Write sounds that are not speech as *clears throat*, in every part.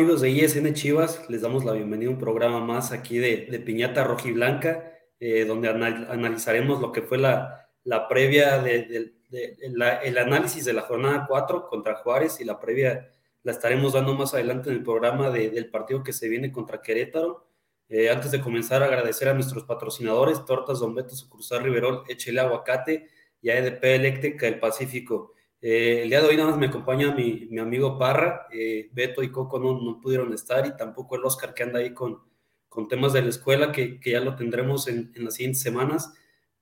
Hola, ¿qué tal amigos de ISN Chivas? Les damos la bienvenida a un programa más aquí de, de Piñata Rojiblanca, eh, donde analizaremos lo que fue la, la previa de, el análisis de la jornada 4 contra Juárez y la previa la estaremos dando más adelante en el programa del partido que se viene contra Querétaro. Eh, antes de comenzar, agradecer a nuestros patrocinadores, Tortas Don Beto, Sucursal Riverol, Echele Aguacate y a EDP Eléctrica del Pacífico. Eh, el día de hoy nada más me acompaña mi, mi amigo Parra, eh, Beto y Coco no, no, pudieron estar y tampoco el Oscar que anda ahí con, con temas de la escuela que, que ya lo tendremos en, en, las siguientes semanas,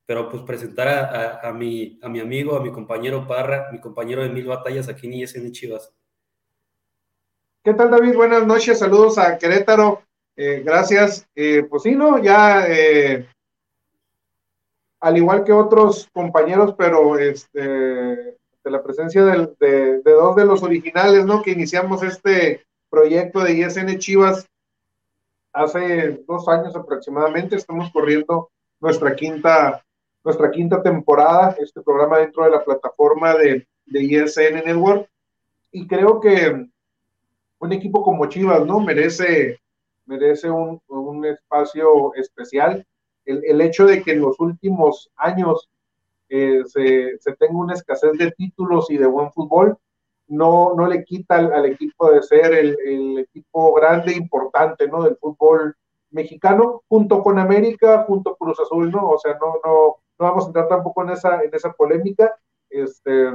pero pues presentar a, a, mi, a mi amigo, a mi compañero Parra, mi compañero de mil batallas aquí en ISN Chivas. ¿Qué tal David? Buenas noches, saludos a Querétaro, eh, gracias. Pues sí, ¿no? Ya al igual que otros compañeros, pero este la presencia de, dos de los originales, ¿no? Que iniciamos este proyecto de ISN Chivas hace dos años aproximadamente. Estamos corriendo nuestra quinta, nuestra quinta temporada, este programa dentro de la plataforma de, de ISN Network. Y creo que un equipo como Chivas, ¿no? Merece, merece un, un espacio especial. El, el, hecho de que en los últimos años eh, se, se, tenga una escasez de títulos y de buen fútbol, no, no le quita al, al equipo de ser el, el, equipo grande, importante, ¿no? Del fútbol mexicano, junto con América, junto con Cruz Azul, ¿no? O sea, no, no, no vamos a entrar tampoco en esa, en esa polémica. Este,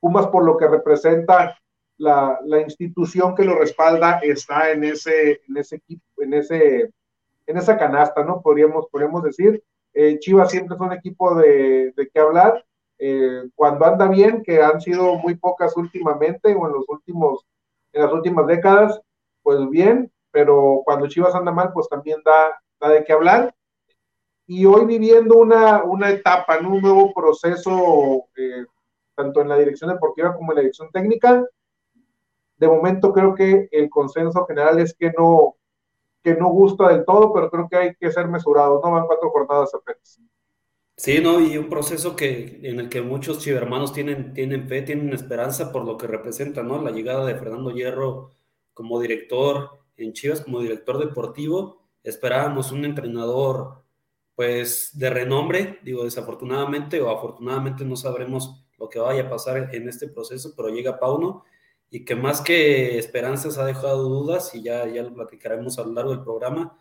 Pumas, por lo que representa la, la, institución que lo respalda, está en ese, en ese equipo, en ese, en esa canasta, ¿no? Podríamos, podríamos decir. Eh, Chivas siempre es un equipo de, de qué hablar. Eh, cuando anda bien, que han sido muy pocas últimamente o en los últimos, en las últimas décadas, pues bien, pero cuando Chivas anda mal, pues también da, da de qué hablar. Y hoy viviendo una, una etapa, ¿no? un nuevo proceso, eh, tanto en la dirección deportiva como en la dirección técnica. De momento creo que el consenso general es que no, que no gusta del todo, pero creo que hay que ser mesurados, ¿no? Van cuatro jornadas apenas. Sí, ¿no? Y un proceso que, en el que muchos chivermanos tienen, tienen fe, tienen esperanza por lo que representa, ¿no? La llegada de Fernando Hierro como director en Chivas, como director deportivo. Esperábamos un entrenador, pues, de renombre, digo, desafortunadamente o afortunadamente no sabremos lo que vaya a pasar en este proceso, pero llega Pauno y que más que esperanzas ha dejado dudas y ya, ya lo platicaremos a lo largo del programa,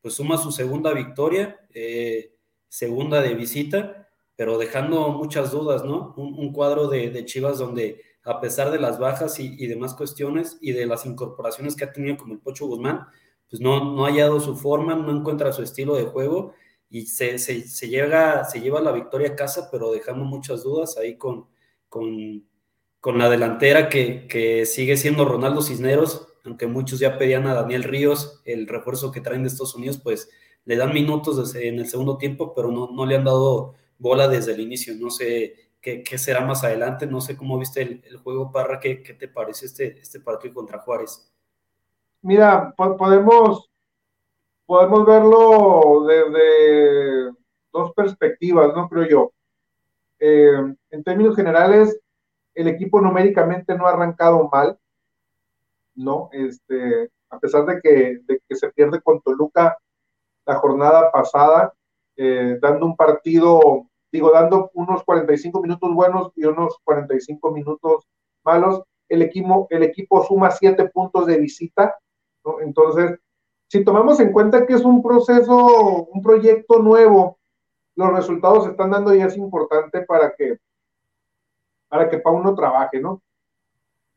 pues suma su segunda victoria, eh, segunda de visita, pero dejando muchas dudas, ¿no? Un, un cuadro de, de, Chivas donde a pesar de las bajas y, y, demás cuestiones y de las incorporaciones que ha tenido como el Pocho Guzmán, pues no, no ha hallado su forma, no encuentra su estilo de juego y se, se, se, llega, se lleva la victoria a casa, pero dejando muchas dudas ahí con, con con la delantera que, sigue siendo Ronaldo Cisneros, aunque muchos ya pedían a Daniel Ríos el refuerzo que traen de Estados Unidos, pues le dan minutos en el segundo tiempo, pero no, no, le han dado bola desde el inicio. No sé qué, será más adelante, no sé cómo viste el, el juego, Parra, ¿qué, ¿qué, te parece este, este partido contra Juárez? Mira, podemos, podemos verlo desde dos perspectivas, ¿no? Creo yo. Eh, en términos generales, el equipo numéricamente no ha arrancado mal, ¿no? Este, a pesar de que, se pierde con Toluca la jornada pasada, eh, dando un partido, digo, dando unos 45 minutos buenos y unos 45 minutos malos, el equipo, el equipo suma siete puntos de visita, ¿no? Entonces, si tomamos en cuenta que es un proceso, un proyecto nuevo, los resultados se están dando y es importante para que para que Pauno trabaje, ¿no?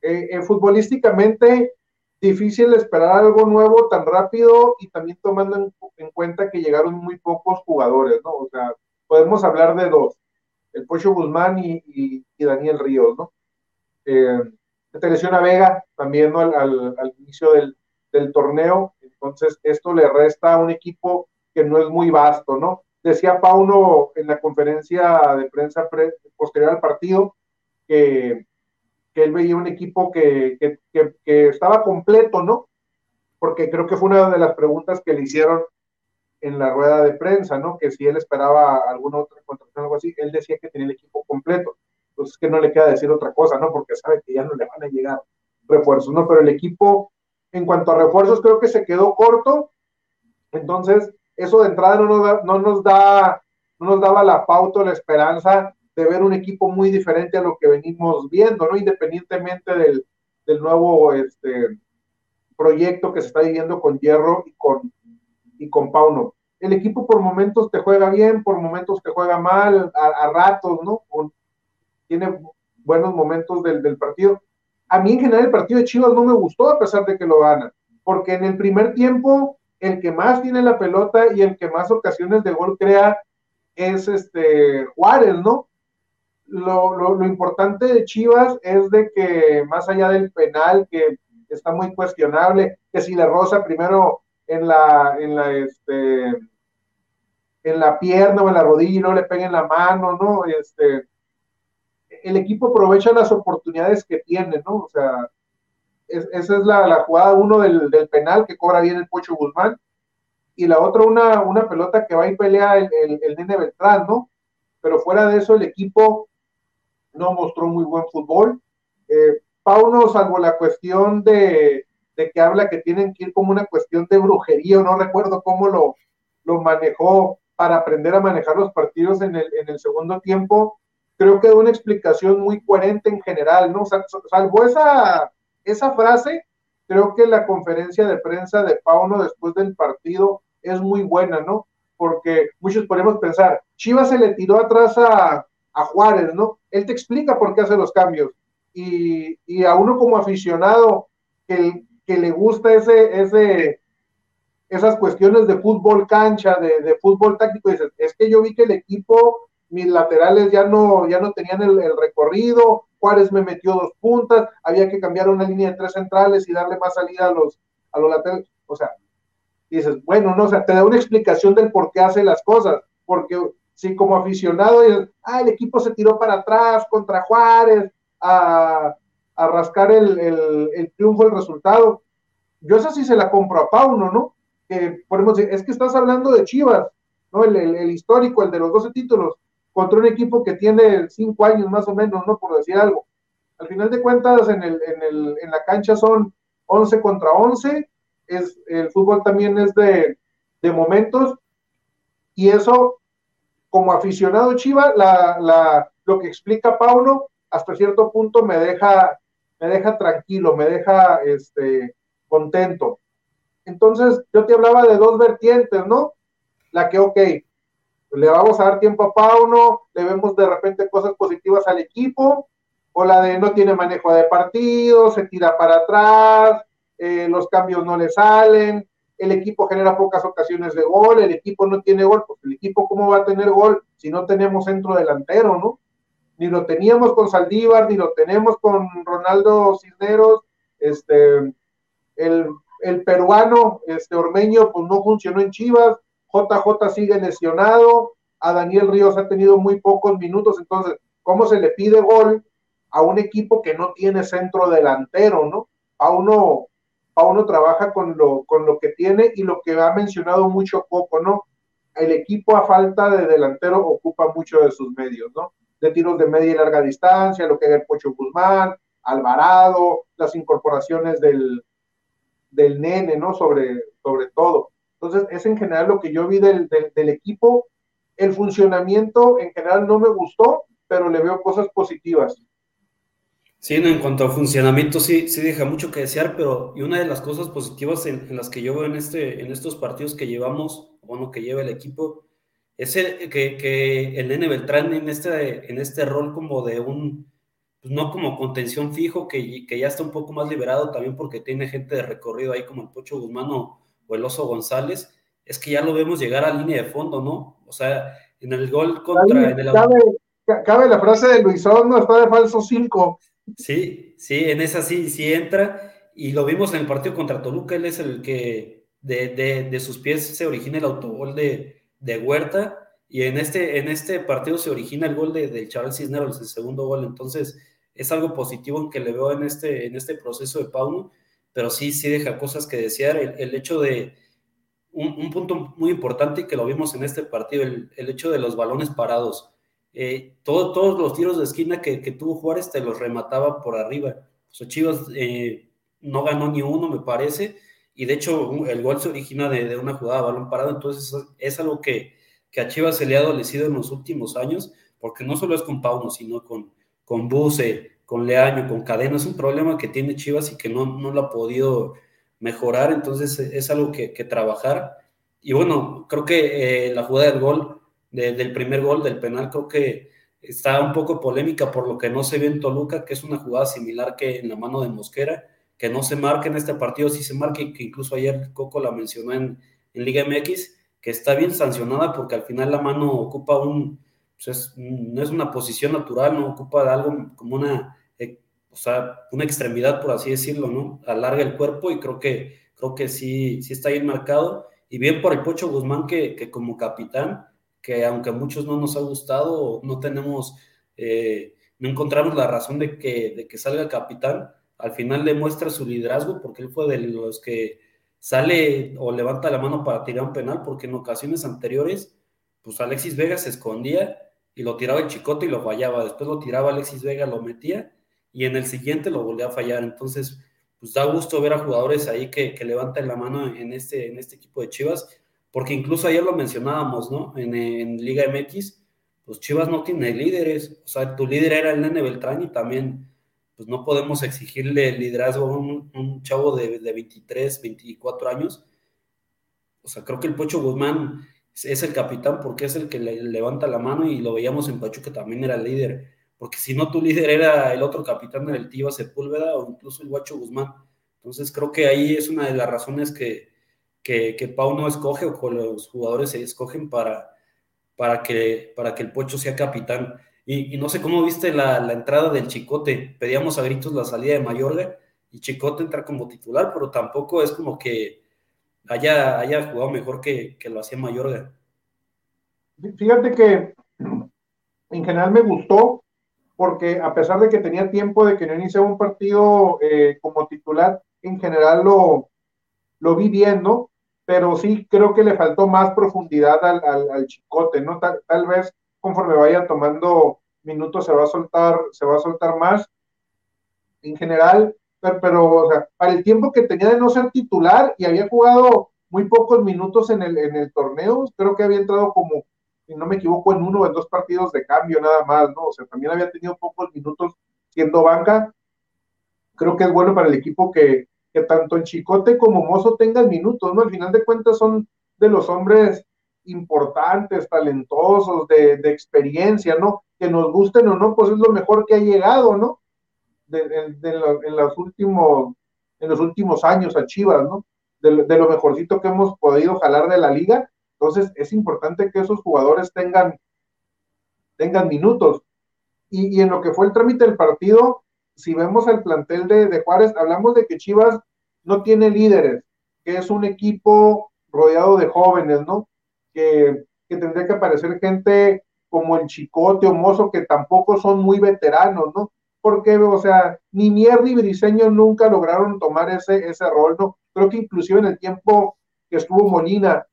Eh, eh, futbolísticamente, difícil esperar algo nuevo tan rápido y también tomando en, en, cuenta que llegaron muy pocos jugadores, ¿no? O sea, podemos hablar de dos, el Pocho Guzmán y, Daniel Ríos, ¿no? Eh, te lesiona Vega también, ¿no? Al, inicio del, del, torneo, entonces esto le resta a un equipo que no es muy vasto, ¿no? Decía Pauno en la conferencia de prensa pre, posterior al partido, que, él veía un equipo que, que, que, estaba completo, ¿no? Porque creo que fue una de las preguntas que le hicieron en la rueda de prensa, ¿no? Que si él esperaba alguna otra contratación o algo así, él decía que tenía el equipo completo. Entonces que no le queda decir otra cosa, ¿no? Porque sabe que ya no le van a llegar refuerzos, ¿no? Pero el equipo En cuanto a refuerzos, creo que se quedó corto. Entonces, eso de entrada no nos da, no nos, da, no nos daba la pauta, la esperanza de ver un equipo muy diferente a lo que venimos viendo, ¿no? Independientemente del, del nuevo este, proyecto que se está viviendo con Hierro y con, y con Pauno. El equipo por momentos te juega bien, por momentos te juega mal, a, ratos, ¿no? tiene buenos momentos del, del, partido. A mí en general el partido de Chivas no me gustó a pesar de que lo gana, porque en el primer tiempo el que más tiene la pelota y el que más ocasiones de gol crea es este Juárez, ¿no? Lo, lo, importante de Chivas es de que más allá del penal que está muy cuestionable, que si le rosa primero en la, en la, este, en la pierna o en la rodilla y no le pega en la mano, ¿no? Este, el equipo aprovecha las oportunidades que tiene, ¿no? O sea, esa es la, la jugada uno del, del, penal que cobra bien el Pocho Guzmán y la otra una, una pelota que va y pelea el, el, el Nene Beltrán, ¿no? Pero fuera de eso el equipo no mostró muy buen fútbol. Eh, Pauno, salvo la cuestión de, que habla que tienen que ir como una cuestión de brujería, no recuerdo cómo lo, lo manejó para aprender a manejar los partidos en el, en el segundo tiempo, creo que da una explicación muy coherente en general, ¿no? Salvo esa, esa frase, creo que la conferencia de prensa de Pauno después del partido es muy buena, ¿no? Porque muchos podemos pensar, Chivas se le tiró atrás a, a Juárez, ¿no? Él te explica por qué hace los cambios y, a uno como aficionado que, que le gusta ese, ese, esas cuestiones de fútbol cancha, de, fútbol táctico, dices, es que yo vi que el equipo, mis laterales ya no, ya no tenían el, recorrido, Juárez me metió dos puntas, había que cambiar una línea de tres centrales y darle más salida a los, a los laterales, o sea, dices, bueno, no, o sea, te da una explicación del por qué hace las cosas, porque si como aficionado, dices, ah, el equipo se tiró para atrás contra Juárez, a, rascar el, el, triunfo, el resultado. Yo esa sí se la compro a Pauno, ¿no? Que podemos es que estás hablando de Chivas, ¿no? El, histórico, el de los 12 títulos, contra un equipo que tiene cinco años más o menos, ¿no? Por decir algo. Al final de cuentas, en, el, en, el, en la cancha son 11 contra 11, es, el fútbol también es de, de momentos, y eso, como aficionado Chiva, lo que explica Pauno hasta cierto punto me deja, me deja tranquilo, me deja este, contento. Entonces, yo te hablaba de dos vertientes, ¿no? La que, ok, le vamos a dar tiempo a Pauno, le vemos de repente cosas positivas al equipo, o la de no tiene manejo de partido, se tira para atrás, eh, los cambios no le salen, el equipo genera pocas ocasiones de gol, el equipo no tiene gol, porque el equipo cómo va a tener gol si no tenemos centro delantero, ¿no? ni lo teníamos con Saldívar, ni lo tenemos con Ronaldo Cisneros, este, el, el peruano, este Ormeño, pues no funcionó en Chivas, JJ sigue lesionado, a Daniel Ríos ha tenido muy pocos minutos, entonces, ¿cómo se le pide gol a un equipo que no tiene centro delantero, no? A uno, a uno trabaja con lo, con lo que tiene y lo que ha mencionado mucho poco, ¿no? El equipo a falta de delantero ocupa mucho de sus medios, ¿no? de tiros de media y larga distancia, lo que es el Pocho Guzmán, Alvarado, las incorporaciones del, del nene, ¿no? Sobre, sobre todo. Entonces, es en general lo que yo vi del, del, equipo. El funcionamiento en general no me gustó, pero le veo cosas positivas. Sí, en cuanto a funcionamiento sí, sí deja mucho que desear, pero y una de las cosas positivas en, en, las que yo veo en, este, en estos partidos que llevamos, bueno, que lleva el equipo, es el, que, que, el Nene Beltrán en este, en este rol como de un, pues no como contención fijo, que, que, ya está un poco más liberado también porque tiene gente de recorrido ahí como el Pocho Guzmán o, el Oso González, es que ya lo vemos llegar a línea de fondo, ¿no? O sea, en el gol contra... En el... cabe, la frase de Luisón, no está de falso 5. Sí, sí, en esa sí, sí entra, y lo vimos en el partido contra Toluca, él es el que de, de, de sus pies se origina el autogol de, de Huerta, y en este, en este partido se origina el gol de, de Charles Cisneros, el segundo gol, entonces es algo positivo en que le veo en este, en este proceso de Pauno, pero sí, sí deja cosas que desear, el, hecho de, un, punto muy importante que lo vimos en este partido, el, hecho de los balones parados, eh, todos los tiros de esquina que, tuvo Juárez te los remataba por arriba, o Chivas... Eh, no ganó ni uno, me parece, y de hecho el gol se origina de, una jugada de balón parado, entonces es algo que, que, a Chivas se le ha adolecido en los últimos años, porque no solo es con Pauno, sino con, con Buse, con Leaño, con Cadena, es un problema que tiene Chivas y que no, no lo ha podido mejorar, entonces es algo que, que trabajar. Y bueno, creo que eh, la jugada del gol, del primer gol, del penal, creo que está un poco polémica por lo que no se ve en Toluca, que es una jugada similar que en la mano de Mosquera, que no se marca en este partido, sí se marca y que incluso ayer Coco la mencionó en, en Liga MX, que está bien sancionada porque al final la mano ocupa un, pues no es una posición natural, no ocupa algo como una, eh, o sea, una extremidad, por así decirlo, ¿no? Alarga el cuerpo y creo que, creo que sí, sí está bien marcado. Y bien por el Pocho Guzmán que, que como capitán, que aunque a muchos no nos ha gustado, no tenemos, eh, no encontramos la razón de que, de que salga capitán, al final demuestra su liderazgo porque él fue de los que sale o levanta la mano para tirar un penal, porque en ocasiones anteriores, pues Alexis Vega se escondía y lo tiraba el chicote y lo fallaba, después lo tiraba Alexis Vega, lo metía y en el siguiente lo volvía a fallar, entonces pues da gusto ver a jugadores ahí que, que levantan la mano en este, en este equipo de Chivas, porque incluso ayer lo mencionábamos, ¿no? En, Liga MX, pues Chivas no tiene líderes, o sea, tu líder era el Nene Beltrán y también, pues no podemos exigirle liderazgo a un, chavo de, de, 23, 24 años. O sea, creo que el Pocho Guzmán es el capitán porque es el que le levanta la mano y lo veíamos en Pachuca también era el líder. Porque si no, tu líder era el otro capitán del Tiva Sepúlveda o incluso el Guacho Guzmán. Entonces creo que ahí es una de las razones que, que, Pau no escoge o que los jugadores se escogen para, para, que, para que el Pocho sea capitán. Y, no sé cómo viste la, entrada del Chicote. Pedíamos a gritos la salida de Mayorga y Chicote entra como titular, pero tampoco es como que haya, haya jugado mejor que, que lo hacía Mayorga. Fíjate que en general me gustó porque a pesar de que tenía tiempo de que no iniciaba un partido eh, como titular, en general lo, lo vi bien, ¿no? Pero sí creo que le faltó más profundidad al, chicote, ¿no? Tal, vez conforme vaya tomando minutos se va a soltar, se va a soltar más. En general, pero, o sea, para el tiempo que tenía de no ser titular y había jugado muy pocos minutos en el, en el torneo, creo que había entrado como, si no me equivoco, en uno o en dos partidos de cambio nada más, ¿no? O sea, también había tenido pocos minutos siendo banca. Creo que es bueno para el equipo que, que tanto el Chicote como Mozo tengan minutos, ¿no? Al final de cuentas son de los hombres importantes, talentosos, de, experiencia, ¿no? Que nos gusten o no, pues es lo mejor que ha llegado, ¿no? De, en, los últimos, en los últimos años a Chivas, ¿no? De, lo mejorcito que hemos podido jalar de la liga. Entonces es importante que esos jugadores tengan, tengan minutos. Y, y en lo que fue el trámite del partido, si vemos el plantel de, Juárez, hablamos de que Chivas no tiene líderes, que es un equipo rodeado de jóvenes, ¿no? Que, tendría que aparecer gente como el Chicote o Mozo, que tampoco son muy veteranos, ¿no? Porque, o sea, ni Mier ni Briseño nunca lograron tomar ese, ese rol, ¿no? Creo que inclusive en el tiempo que estuvo Molina,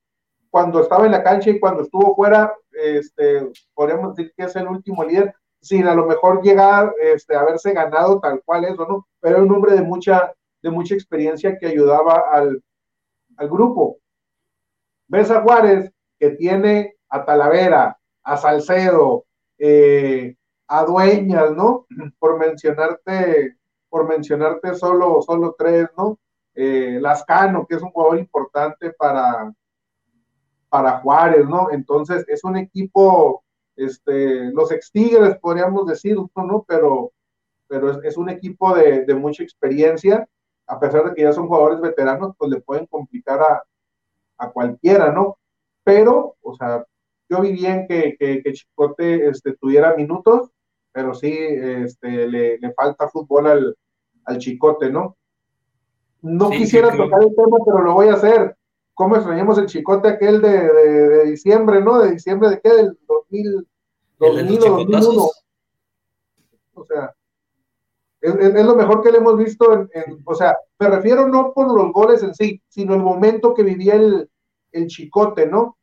cuando estaba en la cancha y cuando estuvo fuera, este, podríamos decir que es el último líder, sin a lo mejor llegar este, haberse ganado tal cual eso, ¿no? Pero era un hombre de mucha, de mucha experiencia que ayudaba al, grupo. Ves a Juárez, que tiene a Talavera, a Salcedo, eh, a Dueñas, ¿no? *clears throat* Por mencionarte, por mencionarte solo, solo tres, ¿no? Eh, Lascano, que es un jugador importante para, para Juárez, ¿no? Entonces es un equipo este, los ex Tigres, podríamos decir, ¿no? Pero, pero es, un equipo de, mucha experiencia, a pesar de que ya son jugadores veteranos, pues le pueden complicar a, cualquiera, ¿no? Pero, o sea, yo vi bien que, que, Chicote este, tuviera minutos, pero sí este, le, falta fútbol al, al Chicote, ¿no? No quisiera tocar el tema, pero lo voy a hacer. ¿Cómo extrañamos el chicote aquel de, diciembre, ¿no? De diciembre de qué? Del 2000, 2001. O sea, es, lo mejor que le hemos visto en, o sea, me refiero no por los goles en sí, sino el momento que vivía el, chicote, ¿no?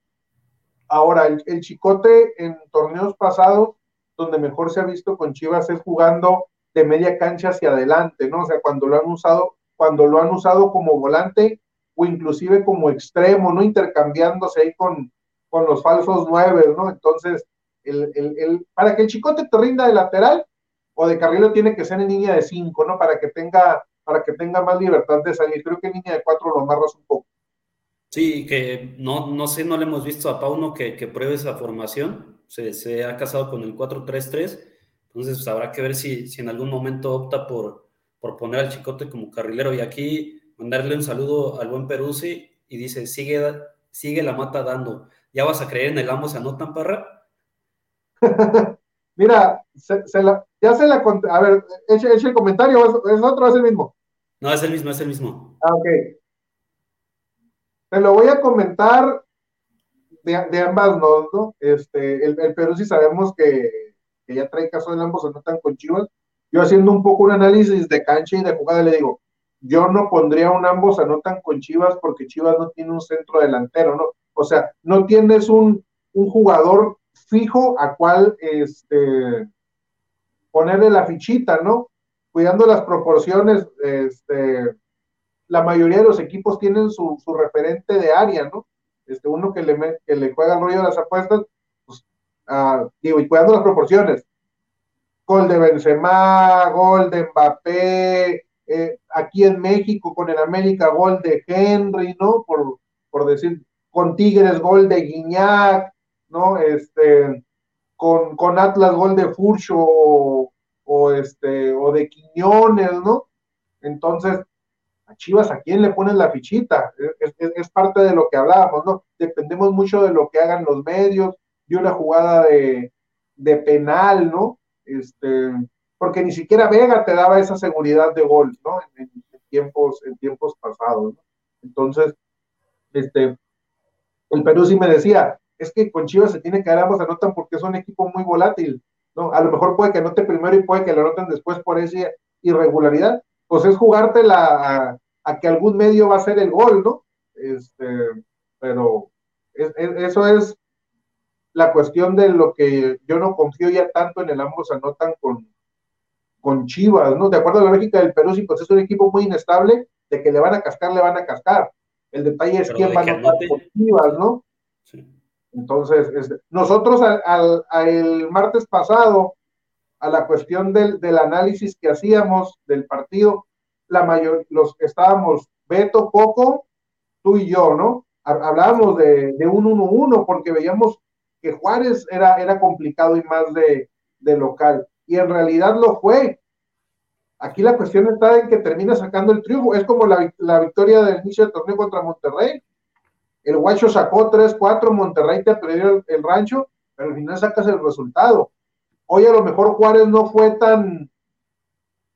Ahora, el, el, chicote en torneos pasados, donde mejor se ha visto con Chivas es jugando de media cancha hacia adelante, ¿no? O sea, cuando lo han usado cuando lo han usado como volante o inclusive como extremo, ¿no? Intercambiándose ahí con, con los falsos nueve, ¿no? Entonces, el, el, para que el chicote te rinda de lateral o de carril tiene que ser en línea de cinco, ¿no? Para que tenga, para que tenga más libertad de salir. Creo que en línea de cuatro lo amarras un poco. Sí, que no, no sé, no le hemos visto a Pauno que, que pruebe esa formación. Se, se ha casado con el 4-3-3. Entonces, pues, habrá que ver si, si en algún momento opta por, por poner al chicote como carrilero. Y aquí mandarle un saludo al buen Peruzzi y dice, sigue, sigue la mata dando. ¿Ya vas a creer en el ambos anotan, parra? *laughs* Mira, se, la, ya se la conté. A ver, eche, eche el comentario, ¿es, otro es el mismo? No, es el mismo, es el mismo. Ah, ok. Te lo voy a comentar de, ambas dos, ¿no? Este, el, el Perú sí sabemos que, ya trae caso en ambos anotan con Chivas. Yo haciendo un poco un análisis de cancha y de jugada le digo, yo no pondría un ambos anotan con Chivas porque Chivas no tiene un centro delantero, ¿no? O sea, no tienes un, un jugador fijo a cual este, ponerle la fichita, ¿no? Cuidando las proporciones, este, la mayoría de los equipos tienen su, referente de área, ¿no? Este, uno que le, que le juega el rollo de las apuestas, pues, ah, digo, y cuidando las proporciones. Gol de Benzema, gol de Mbappé, eh, aquí en México con el América, gol de Henry, ¿no? Por, por decir, con Tigres, gol de Guiñac, ¿no? Este, con, con Atlas, gol de Furcho o, este, o de Quiñones, ¿no? Entonces, a Chivas, ¿a quién le ponen la fichita? Es, parte de lo que hablábamos, ¿no? Dependemos mucho de lo que hagan los medios, de una jugada de, de penal, ¿no? Este, porque ni siquiera Vega te daba esa seguridad de gol, ¿no? En, tiempos, en tiempos pasados, ¿no? Entonces, este, el Perú sí me decía, es que con Chivas se tiene que dar ambos anotan porque es un equipo muy volátil, ¿no? A lo mejor puede que anote primero y puede que lo anoten después por esa irregularidad, pues es jugártela a, que algún medio va a ser el gol, ¿no? Este, pero eso es la cuestión de lo que yo no confío ya tanto en el ambos anotan con, con Chivas, ¿no? De acuerdo a la lógica del Perú, si pues es un equipo muy inestable, de que le van a cascar, le van a cascar. El detalle es quién va a anotar con Chivas, ¿no? Entonces, este, nosotros al, el martes pasado, a la cuestión del, del, análisis que hacíamos del partido, la mayor, los estábamos Beto, Coco, tú y yo, ¿no? Hablábamos de, de un 1-1 porque veíamos que Juárez era, era complicado y más de, de local. Y en realidad lo fue. Aquí la cuestión está en que termina sacando el triunfo. Es como la, la victoria del inicio del torneo contra Monterrey el Guacho sacó 3-4, Monterrey te perdió el, rancho, pero al final sacas el resultado. Hoy a lo mejor Juárez no fue tan,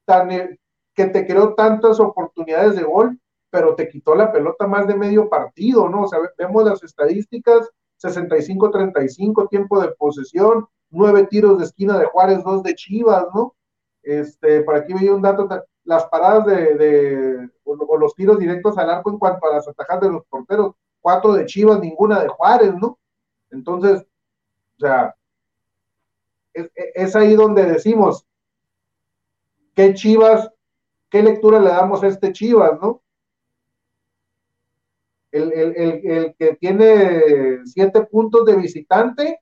tan eh, que te creó tantas oportunidades de gol, pero te quitó la pelota más de medio partido, ¿no? O sea, vemos las estadísticas, 65-35 tiempo de posesión, nueve tiros de esquina de Juárez, dos de Chivas, ¿no? Este, por aquí veía un dato, las paradas de, o, los tiros directos al arco en cuanto a las atajadas de los porteros, cuatro de Chivas, ninguna de Juárez, ¿no? Entonces, o sea, es, ahí donde decimos, ¿qué Chivas, qué lectura le damos a este Chivas, ¿no? El, el, que tiene siete puntos de visitante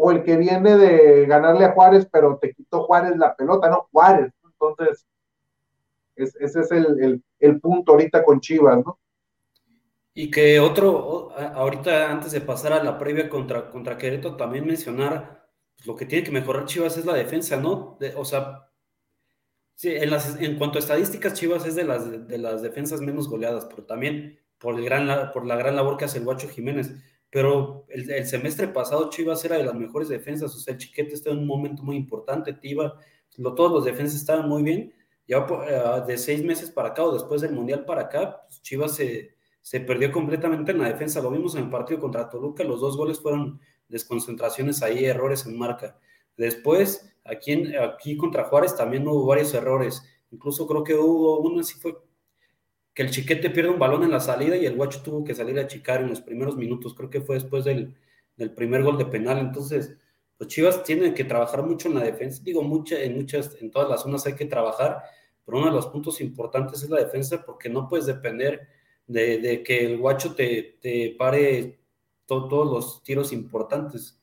o el que viene de ganarle a Juárez, pero te quitó Juárez la pelota, no Juárez. Entonces, ese es el, el punto ahorita con Chivas, ¿no? Y que otro, ahorita antes de pasar a la previa contra, contra Querétaro, también mencionar pues, lo que tiene que mejorar Chivas es la defensa, ¿no? o sea, sí, en, las, en cuanto a estadísticas, Chivas es de las, de las defensas menos goleadas, pero también por, el gran, por la gran labor que hace el Guacho Jiménez. Pero el, semestre pasado Chivas era de las mejores defensas, o sea, el Chiquete está en un momento muy importante, Tiva, lo, todos los defensas estaban muy bien. Ya eh, de seis meses para acá o después del Mundial para acá, pues, Chivas se se perdió completamente en la defensa. Lo vimos en el partido contra Toluca, los dos goles fueron desconcentraciones ahí, errores en marca. Después, aquí, aquí contra Juárez también hubo varios errores. Incluso creo que hubo uno así fue que el chiquete pierde un balón en la salida y el guacho tuvo que salir a chicar en los primeros minutos. Creo que fue después del, primer gol de penal. Entonces, pues Chivas tiene que trabajar mucho en la defensa. Digo, en muchas, en todas las zonas hay que trabajar, pero uno de los puntos importantes es la defensa porque no puedes depender de, que el guacho te, te pare todos los tiros importantes.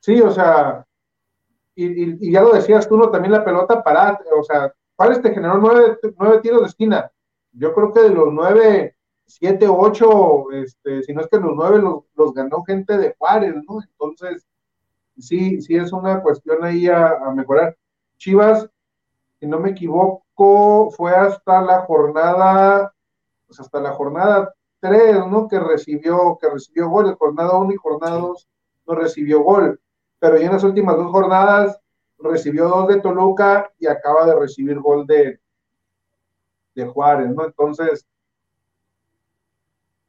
Sí, o sea, y, ya lo decías tú, ¿no? También la pelota parada, o sea, Juárez te generó nueve, nueve tiros de esquina. Yo creo que de los nueve, siete, ocho, este, si no es que los nueve los, ganó gente de Juárez, ¿no? Entonces, sí, sí es una cuestión ahí a, mejorar. Chivas, si no me equivoco, fue hasta la jornada, pues hasta la jornada tres, ¿no? Que recibió, que recibió gol, jornada uno y jornada dos no recibió gol pero ya en las últimas dos jornadas recibió dos de Toluca y acaba de recibir gol de, de Juárez, ¿no? Entonces,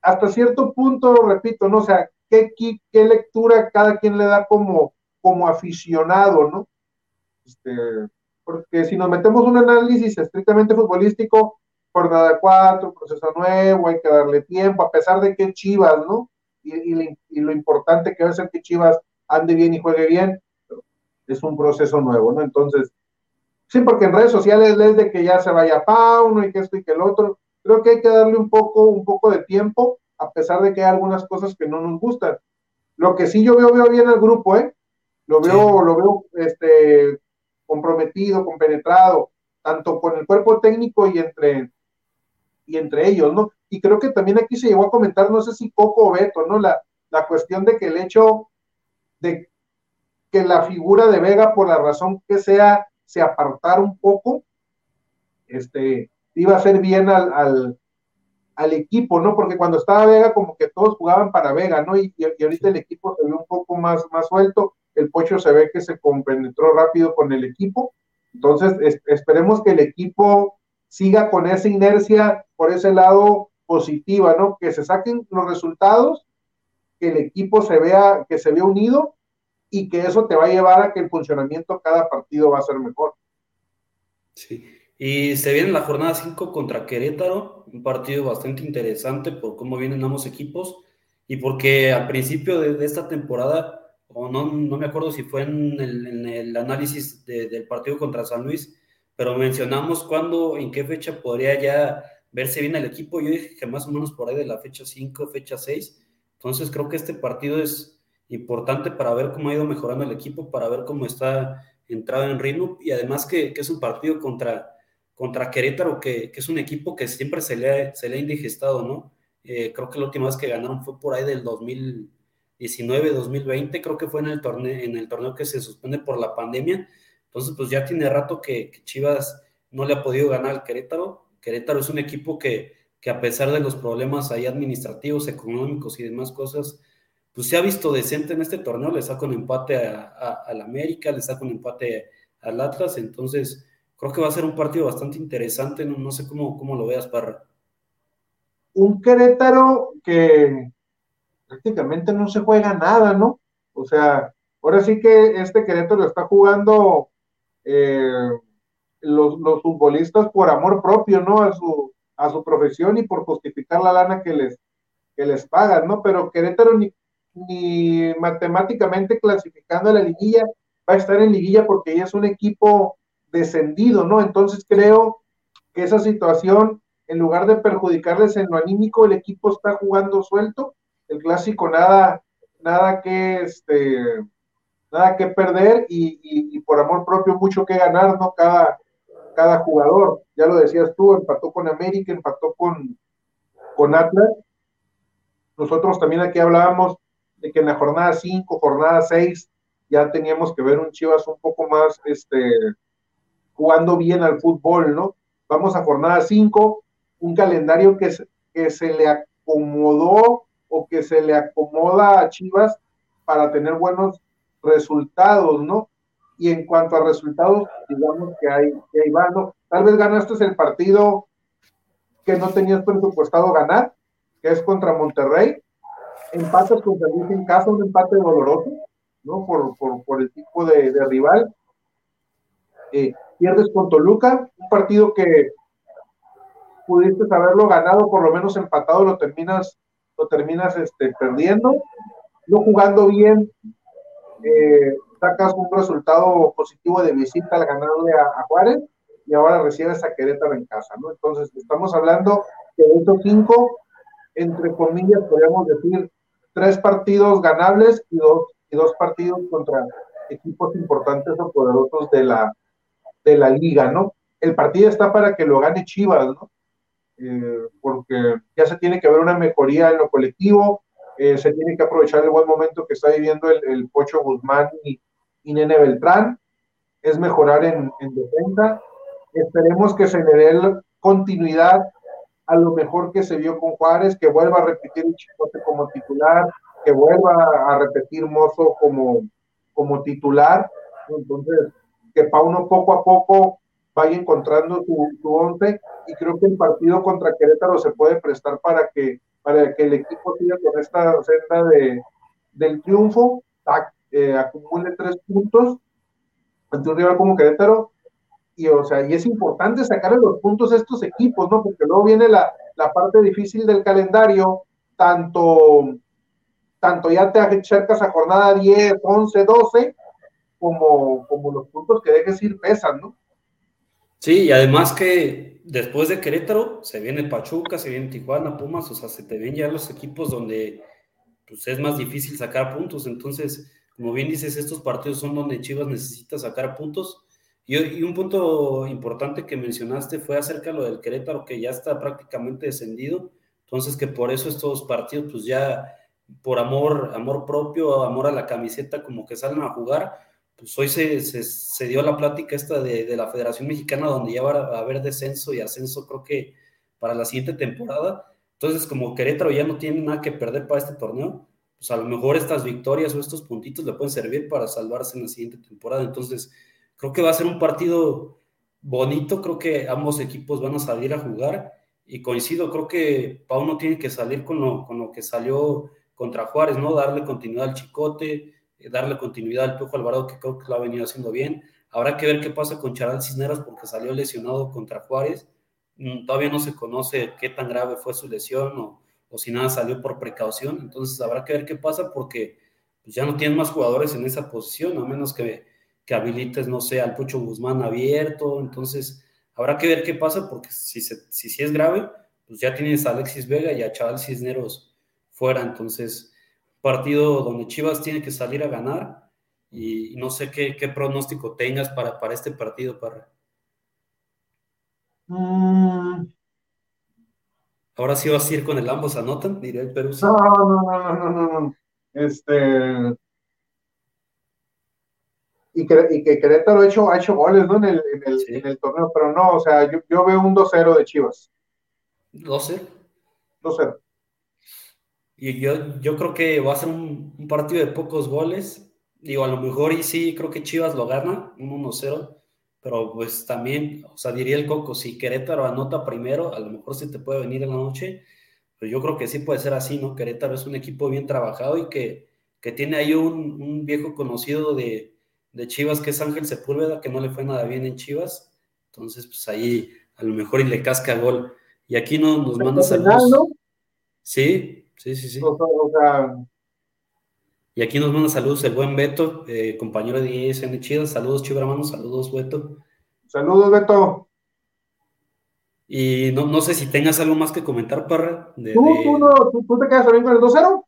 hasta cierto punto, repito, ¿no? O sea, ¿qué, qué, lectura cada quien le da como, como aficionado, ¿no? Este, porque si nos metemos un análisis estrictamente futbolístico, jornada cuatro, proceso nuevo, hay que darle tiempo, a pesar de que Chivas, ¿no? Y, y lo importante que va a ser que Chivas ande bien y juegue bien, es un proceso nuevo, ¿no? Entonces, sí, porque en redes sociales es de que ya se vaya Pauno y que esto y que el otro, creo que hay que darle un poco, un poco de tiempo, a pesar de que hay algunas cosas que no nos gustan. Lo que sí yo veo, veo bien al grupo, ¿eh? Lo veo, lo veo este, comprometido, compenetrado, tanto con el cuerpo técnico y entre, y entre ellos, ¿no? Y creo que también aquí se llegó a comentar, no sé si poco o Beto, ¿no? La, la cuestión de que el hecho de que la figura de Vega, por la razón que sea, se apartara un poco, este, iba a ser bien al, al, equipo, ¿no? Porque cuando estaba Vega, como que todos jugaban para Vega, ¿no? Y, ahorita el equipo se ve un poco más, más suelto, el Pocho se ve que se compenetró rápido con el equipo, entonces esperemos que el equipo siga con esa inercia por ese lado positiva, ¿no? Que se saquen los resultados que el equipo se vea, que se vea unido y que eso te va a llevar a que el funcionamiento cada partido va a ser mejor. Sí, y se viene la jornada 5 contra Querétaro, un partido bastante interesante por cómo vienen ambos equipos y porque al principio de, esta temporada, o no, no, me acuerdo si fue en el, análisis del partido contra San Luis, pero mencionamos cuándo, en qué fecha podría ya verse bien el equipo. Yo dije que más o menos por ahí de la fecha 5, fecha 6, entonces creo que este partido es importante para ver cómo ha ido mejorando el equipo, para ver cómo está entrado en ritmo y además que, es un partido contra, contra Querétaro, que, es un equipo que siempre se le ha, se le ha indigestado, ¿no? Eh, creo que la última vez que ganaron fue por ahí del 2019, 2020, creo que fue en el torneo, en el torneo que se suspende por la pandemia. Entonces, pues ya tiene rato que, que Chivas no le ha podido ganar al Querétaro. Querétaro es un equipo que, que a pesar de los problemas ahí administrativos, económicos y demás cosas, pues se ha visto decente en este torneo, le saca un empate al América, le saca un empate al Atlas, entonces creo que va a ser un partido bastante interesante, no, sé cómo, cómo lo veas, Parra. Un Querétaro que prácticamente no se juega nada, ¿no? O sea, ahora sí que este Querétaro está jugando eh, los, los futbolistas por amor propio, ¿no? A su, a su profesión y por justificar la lana que les, que les pagan, ¿no? Pero Querétaro ni, ni matemáticamente clasificando a la liguilla va a estar en liguilla porque ya es un equipo descendido, ¿no? Entonces creo que esa situación, en lugar de perjudicarles en lo anímico, el equipo está jugando suelto, el clásico nada, nada que este, nada que perder y, y por amor propio mucho que ganar, ¿no? Cada, cada jugador. Ya lo decías tú, empató con América, empató con, con Atlas. Nosotros también aquí hablábamos de que en la jornada 5, jornada 6, ya teníamos que ver un Chivas un poco más este, jugando bien al fútbol, ¿no? Vamos a jornada 5, un calendario que, que se le acomodó o que se le acomoda a Chivas para tener buenos resultados, ¿no? y en cuanto a resultados, digamos que hay, que hay ¿no? Tal vez ganaste el partido que no tenías presupuestado ganar, que es contra Monterrey. Empatas con Luis en casa, un empate doloroso, ¿no? Por, por, por el tipo de, de rival. Eh, pierdes con Toluca, un partido que pudiste haberlo ganado, por lo menos empatado, lo terminas, lo terminas este, perdiendo. No jugando bien, eh, sacas un resultado positivo de visita al ganarle a, Juárez y ahora recibes a Querétaro en casa, ¿no? Entonces, estamos hablando que de estos cinco, entre comillas, podríamos decir, tres partidos ganables y dos, y dos partidos contra equipos importantes o poderosos de la, de la liga, ¿no? El partido está para que lo gane Chivas, ¿no? Eh, porque ya se tiene que ver una mejoría en lo colectivo, eh, se tiene que aprovechar el buen momento que está viviendo el, Pocho Guzmán y, Nene Beltrán, es mejorar en, defensa, esperemos que se le dé continuidad a lo mejor que se vio con Juárez, que vuelva a repetir el Chicote como titular, que vuelva a repetir Mozo como, como titular, entonces que Pauno poco a poco vaya encontrando su, su once y creo que el partido contra Querétaro se puede prestar para que para que el equipo siga con esta senda de, del triunfo, eh, acumule tres puntos ante un rival como Querétaro, y o sea, y es importante sacarle los puntos a estos equipos, ¿no? Porque luego viene la, la parte difícil del calendario, tanto, tanto ya te acercas a jornada 10, 11, 12, como, como los puntos que dejes ir pesan, ¿no? Sí, y además que después de Querétaro se viene Pachuca, se viene Tijuana, Pumas, o sea, se te ven ya los equipos donde pues, es más difícil sacar puntos. Entonces, como bien dices, estos partidos son donde Chivas necesita sacar puntos. Y, un punto importante que mencionaste fue acerca de lo del Querétaro, que ya está prácticamente descendido. Entonces, que por eso estos partidos, pues ya por amor, amor propio, amor a la camiseta, como que salen a jugar pues hoy se, se, dio la plática esta de, de, la Federación Mexicana donde ya va a haber descenso y ascenso creo que para la siguiente temporada. Entonces, como Querétaro ya no tiene nada que perder para este torneo, pues a lo mejor estas victorias o estos puntitos le pueden servir para salvarse en la siguiente temporada. Entonces, creo que va a ser un partido bonito, creo que ambos equipos van a salir a jugar y coincido, creo que Pauno tiene que salir con lo, con lo que salió contra Juárez, ¿no? Darle continuidad al Chicote, eh, darle continuidad al Piojo Alvarado, que creo que lo ha venido haciendo bien. Habrá que ver qué pasa con Charal Cisneros, porque salió lesionado contra Juárez. Mm, todavía no se conoce qué tan grave fue su lesión o, o si nada salió por precaución. Entonces habrá que ver qué pasa porque pues, ya no tienen más jugadores en esa posición, a menos que, que habilites, no sé, al Pucho Guzmán abierto. Entonces habrá que ver qué pasa porque si, si, si es grave, pues ya tienes a Alexis Vega y a Chaval Cisneros fuera. Entonces partido donde Chivas tiene que salir a ganar y no sé qué, pronóstico tengas para, para este partido, Parra. Mm. Ahora sí vas a ir con el ambos anotan, diré el Perú. No, no, no, no, no, no. Este. Y que, y que Querétaro ha hecho, ha hecho goles, ¿no? En el, en el, en el torneo, pero no, o sea, yo, yo veo un 2-0 de Chivas. ¿12? 2-0. Y yo, yo creo que va a ser un, partido de pocos goles. Digo, a lo mejor y sí, creo que Chivas lo gana, un 1-0. Pero pues también, o sea, diría el Coco, si Querétaro anota primero, a lo mejor sí te puede venir en la noche. Pero yo creo que sí puede ser así, ¿no? Querétaro es un equipo bien trabajado y que, que tiene ahí un, un viejo conocido de, de, Chivas que es Ángel Sepúlveda, que no le fue nada bien en Chivas. Entonces, pues ahí a lo mejor y le casca gol. Y aquí no, nos manda saludos. ¿no? Sí, Sí, sí, sí. Y aquí nos manda saludos el buen Beto, eh, compañero de ISN Chida. Saludos, hermano. Saludos, Beto. Saludos, Beto. Y no, no sé si tengas algo más que comentar, Parra. ¿Tú, Tú, no, ¿tú, te quedas también con el 2-0?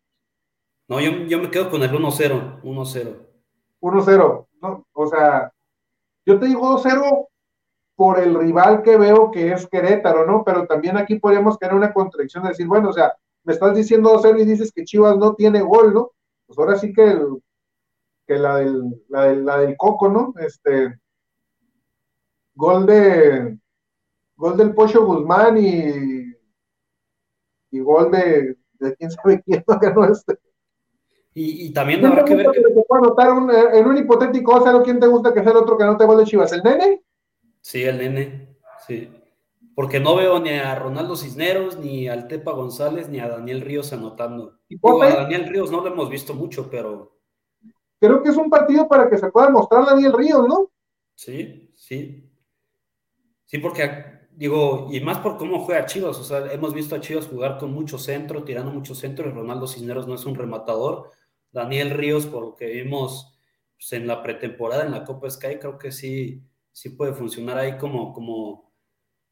No, yo, yo, me quedo con el 1-0. 1-0. 1-0. O sea, yo te digo 2-0 por el rival que veo que es Querétaro, ¿no? Pero también aquí podríamos tener una contradicción de decir, bueno, o sea, me estás diciendo 2-0 y dices que Chivas no tiene gol, ¿no? Pues ahora sí que, que la, del, la, del, Coco, ¿no? Este, gol de gol del Pocho Guzmán y, y gol de, de quién sabe quién *laughs* no este. Y, y también habrá que ver que... en un hipotético, ¿quién te gusta que sea el otro que no te gol de Chivas? ¿El nene? Sí, el nene, sí porque no veo ni a Ronaldo Cisneros, ni al Tepa González, ni a Daniel Ríos anotando. ¿Y a Daniel Ríos no lo hemos visto mucho, pero. Creo que es un partido para que se pueda mostrar Daniel Ríos, ¿no? Sí, sí. Sí, porque, digo, y más por cómo juega Chivas, o sea, hemos visto a Chivas jugar con mucho centro, tirando mucho centro, y Ronaldo Cisneros no es un rematador. Daniel Ríos, por lo que vimos pues, en la pretemporada en la Copa Sky, creo que sí sí puede funcionar ahí como, como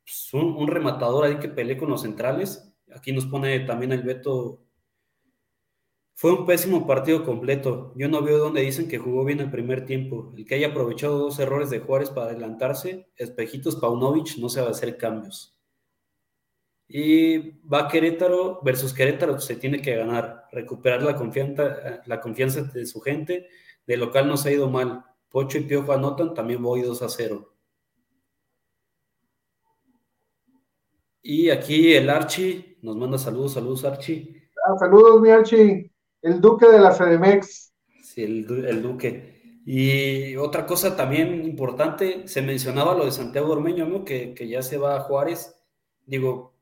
pues, un, rematador ahí que pelee con los centrales. Aquí nos pone también el veto. Fue un pésimo partido completo. Yo no veo donde dicen que jugó bien el primer tiempo. El que haya aprovechado dos errores de Juárez para adelantarse, Espejitos Paunovic no se va a hacer cambios. Y va Querétaro versus Querétaro, se tiene que ganar, recuperar la confianza, la confianza de su gente. De local no se ha ido mal. Pocho y Piojo anotan, también voy 2 a 0. Y aquí el Archi nos manda saludos, saludos Archi. Ah, saludos mi Archi, el duque de la CDMX. Sí, el, el, duque. Y otra cosa también importante, se mencionaba lo de Santiago Ormeño, ¿no? Que, que ya se va a Juárez. Digo,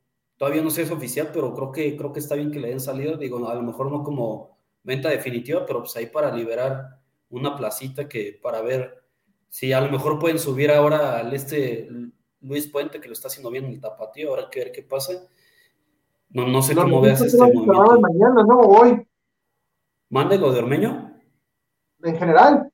todavía no sé si es oficial, pero creo que, creo que está bien que le den salida. Digo, a lo mejor no como venta definitiva, pero pues ahí para liberar una placita que para ver si a lo mejor pueden subir ahora al este Luis Puente, que lo está haciendo bien en el tapatío, ahora que ver qué pasa. No, no sé cómo veas este movimiento. Mañana, no, hoy. ¿Mande lo de Ormeño? En general.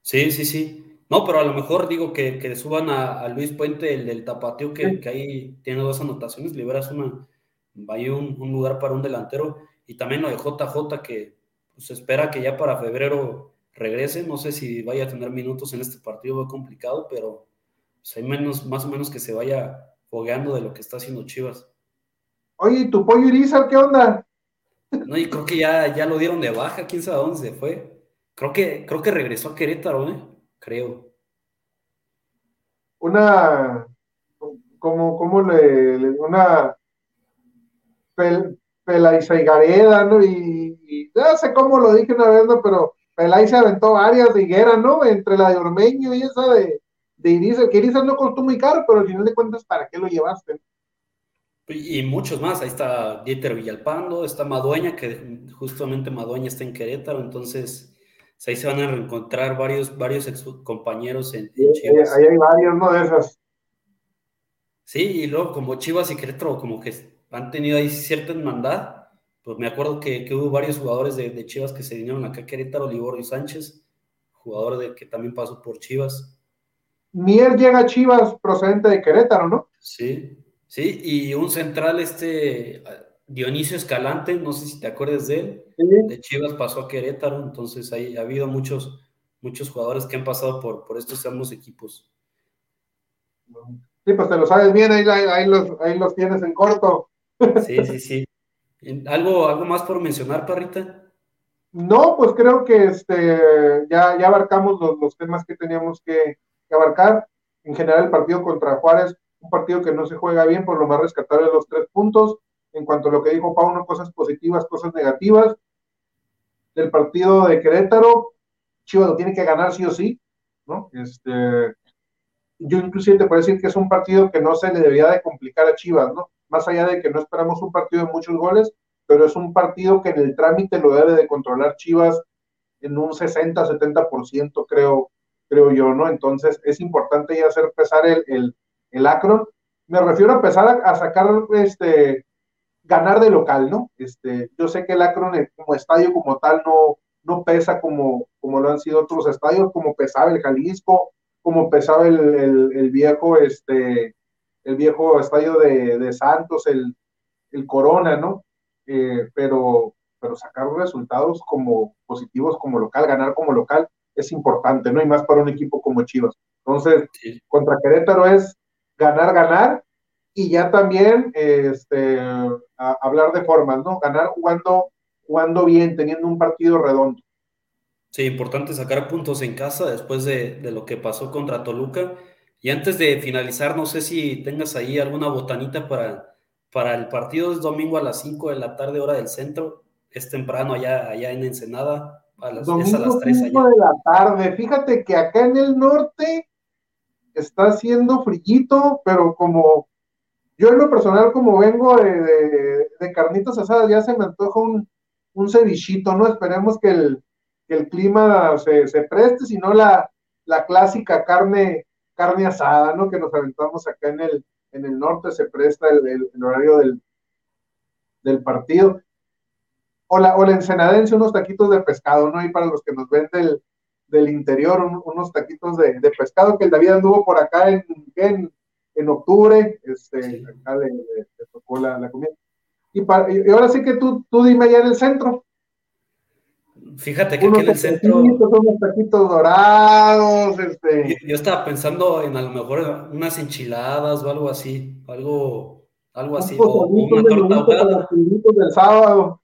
Sí, sí, sí. No, pero a lo mejor digo que, que suban a, Luis Puente, el del tapatío, que, que, ahí tiene dos anotaciones, liberas una, vaya un, un lugar para un delantero. Y también lo de JJ, que pues espera que ya para febrero regrese. No sé si vaya a tener minutos en este partido, muy complicado, pero pues hay menos, más o menos que se vaya fogueando de lo que está haciendo Chivas. Oye, ¿tu pollo Irizar qué onda? No, y creo que ya, ya lo dieron de baja, quién sabe dónde se fue. Creo que, creo que regresó a Querétaro, ¿eh? Creo. Una, como, como le, una Pelaiza y Gareda, ¿no? Y, ya sé cómo lo dije una vez, ¿no? Pero Pelay se aventó varias de higuera, ¿no? Entre la de Ormeño y esa de, de Irizar, que Irizar no costó muy caro, pero al final de cuentas, ¿para qué lo llevaste? Y, muchos más, ahí está Dieter Villalpando, está Madueña, que justamente Madueña está en Querétaro, entonces ahí se van a reencontrar varios, varios ex compañeros en, Chivas. Ahí hay varios, ¿no? De esas. Sí, y luego como Chivas y Querétaro, como que han tenido ahí cierta hermandad. Pues me acuerdo que, hubo varios jugadores de, Chivas que se vinieron acá a Querétaro, Liborio Sánchez, jugador de, que también pasó por Chivas. Mier llega a Chivas procedente de Querétaro, ¿no? Sí, sí, y un central, este Dionisio Escalante, no sé si te acuerdas de él, de Chivas pasó a Querétaro, entonces ahí ha habido muchos, muchos jugadores que han pasado por, por estos ambos equipos. Sí, pues te lo sabes bien, ahí, ahí, los, ahí los tienes en corto. Sí, sí, sí. ¿Algo, algo más por mencionar, Parrita? No, pues creo que este, ya, ya abarcamos los, temas que teníamos que, abarcar. En general, el partido contra Juárez, un partido que no se juega bien, por lo más rescatable los tres puntos. En cuanto a lo que dijo Pauno, cosas positivas, cosas negativas. Del partido de Querétaro, Chivas lo tiene que ganar sí o sí, ¿no? Este, yo inclusive te puedo decir que es un partido que no se le debería de complicar a Chivas, ¿no? más allá de que no esperamos un partido de muchos goles, pero es un partido que en el trámite lo debe de controlar Chivas en un 60-70%, creo, creo yo, ¿no? Entonces es importante ya hacer pesar el, el, el. Me refiero a empezar a, sacar, este, ganar de local, ¿no? Este, yo sé que el Akron eh, como estadio como tal no, no pesa como, como lo han sido otros estadios, como pesaba el Jalisco, como pesaba el, el, el viejo, este, el viejo estadio de, Santos, el, Corona, ¿no? Eh, pero, pero sacar resultados como positivos como local, ganar como local, es importante, ¿no? Y más para un equipo como Chivas. Entonces, contra Querétaro es ganar, ganar, y ya también este, hablar de formas, ¿no? Ganar jugando, jugando bien, teniendo un partido redondo. Sí, importante sacar puntos en casa después de, de lo que pasó contra Toluca y antes de finalizar, no sé si tengas ahí alguna botanita para, para el partido es domingo a las 5 de la tarde, hora del centro. Es temprano allá, allá en Ensenada. A las, domingo a las 3 allá. de la tarde. Fíjate que acá en el norte está haciendo frillito, pero como yo en lo personal, como vengo de, de, carnitas asadas, ya se me antoja un, un cevichito, ¿no? Esperemos que el, que el clima se, se preste, si no la, la clásica carne carne asada, ¿no? Que nos aventamos acá en el, en el norte, se presta el, horario del, del partido. O la, o la ensenadense, unos taquitos de pescado, ¿no? Y para los que nos ven del, del interior, unos taquitos de, pescado que el David anduvo por acá en, en, octubre, este, acá le, tocó la, comida. Y, ahora sí que tú, tú dime allá en el centro. Fíjate que aquí en el centro. Unos taquitos dorados, este. Yo, estaba pensando en a lo mejor unas enchiladas o algo así, algo, algo así, o, una torta ahogada. del sábado.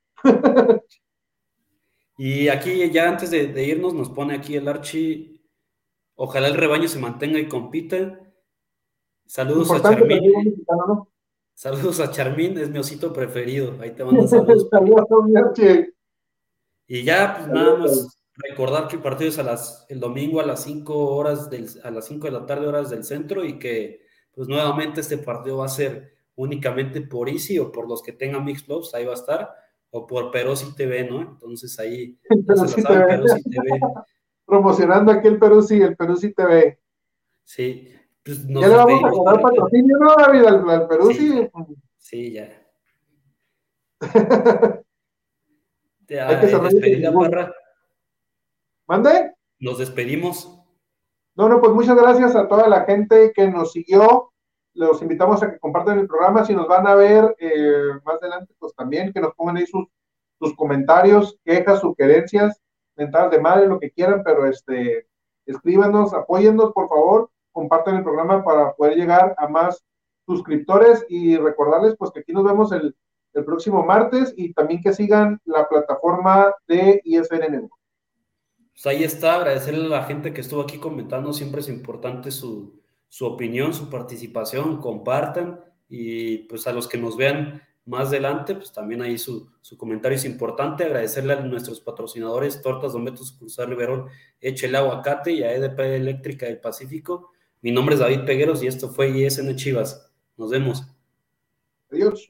Y aquí ya antes de, irnos nos pone aquí el Archi, ojalá el rebaño se mantenga y compita. Saludos a Charmín. Saludos a Charmín, es mi osito preferido. Ahí te mando *laughs* saludos. y ya, pues nada más recordar que el partido es a las, el domingo a las 5 horas del, a las 5 de la tarde, horas del centro, y que pues nuevamente este partido va a ser únicamente por Easy o por los que tengan Mix Clubs, ahí va a estar o por Perosi TV, ¿no? Entonces ahí *laughs* Perosi TV. *laughs* Promocionando aquí el Perosi, el Perosi TV. Sí. Pues ya le vamos a cobrar patrocinio, ¿no, David? Al, al Perusi. Sí, *laughs* ya. Hay que despedida, Parra. ¿Mande? Nos despedimos. No, no, pues muchas gracias a toda la gente que nos siguió los invitamos a que compartan el programa. Si nos van a ver eh, más adelante, pues también que nos pongan ahí sus, sus comentarios, quejas, sugerencias, mentadas de madre, lo que quieran, pero este, escríbanos, apóyennos, por favor, compartan el programa para poder llegar a más suscriptores y recordarles pues que aquí nos vemos el, el próximo martes y también que sigan la plataforma de ISN Pues ahí está, agradecerle a la gente que estuvo aquí comentando, siempre es importante su, su opinión, su participación, compartan y pues a los que nos vean más adelante, pues también ahí su, comentario es importante. Agradecerle a nuestros patrocinadores, Tortas Dometos Cruzar Liberón, Eche el Aguacate y a EDP Eléctrica del Pacífico. Mi nombre es David Pegueros y esto fue ISN Chivas. Nos vemos. Adiós.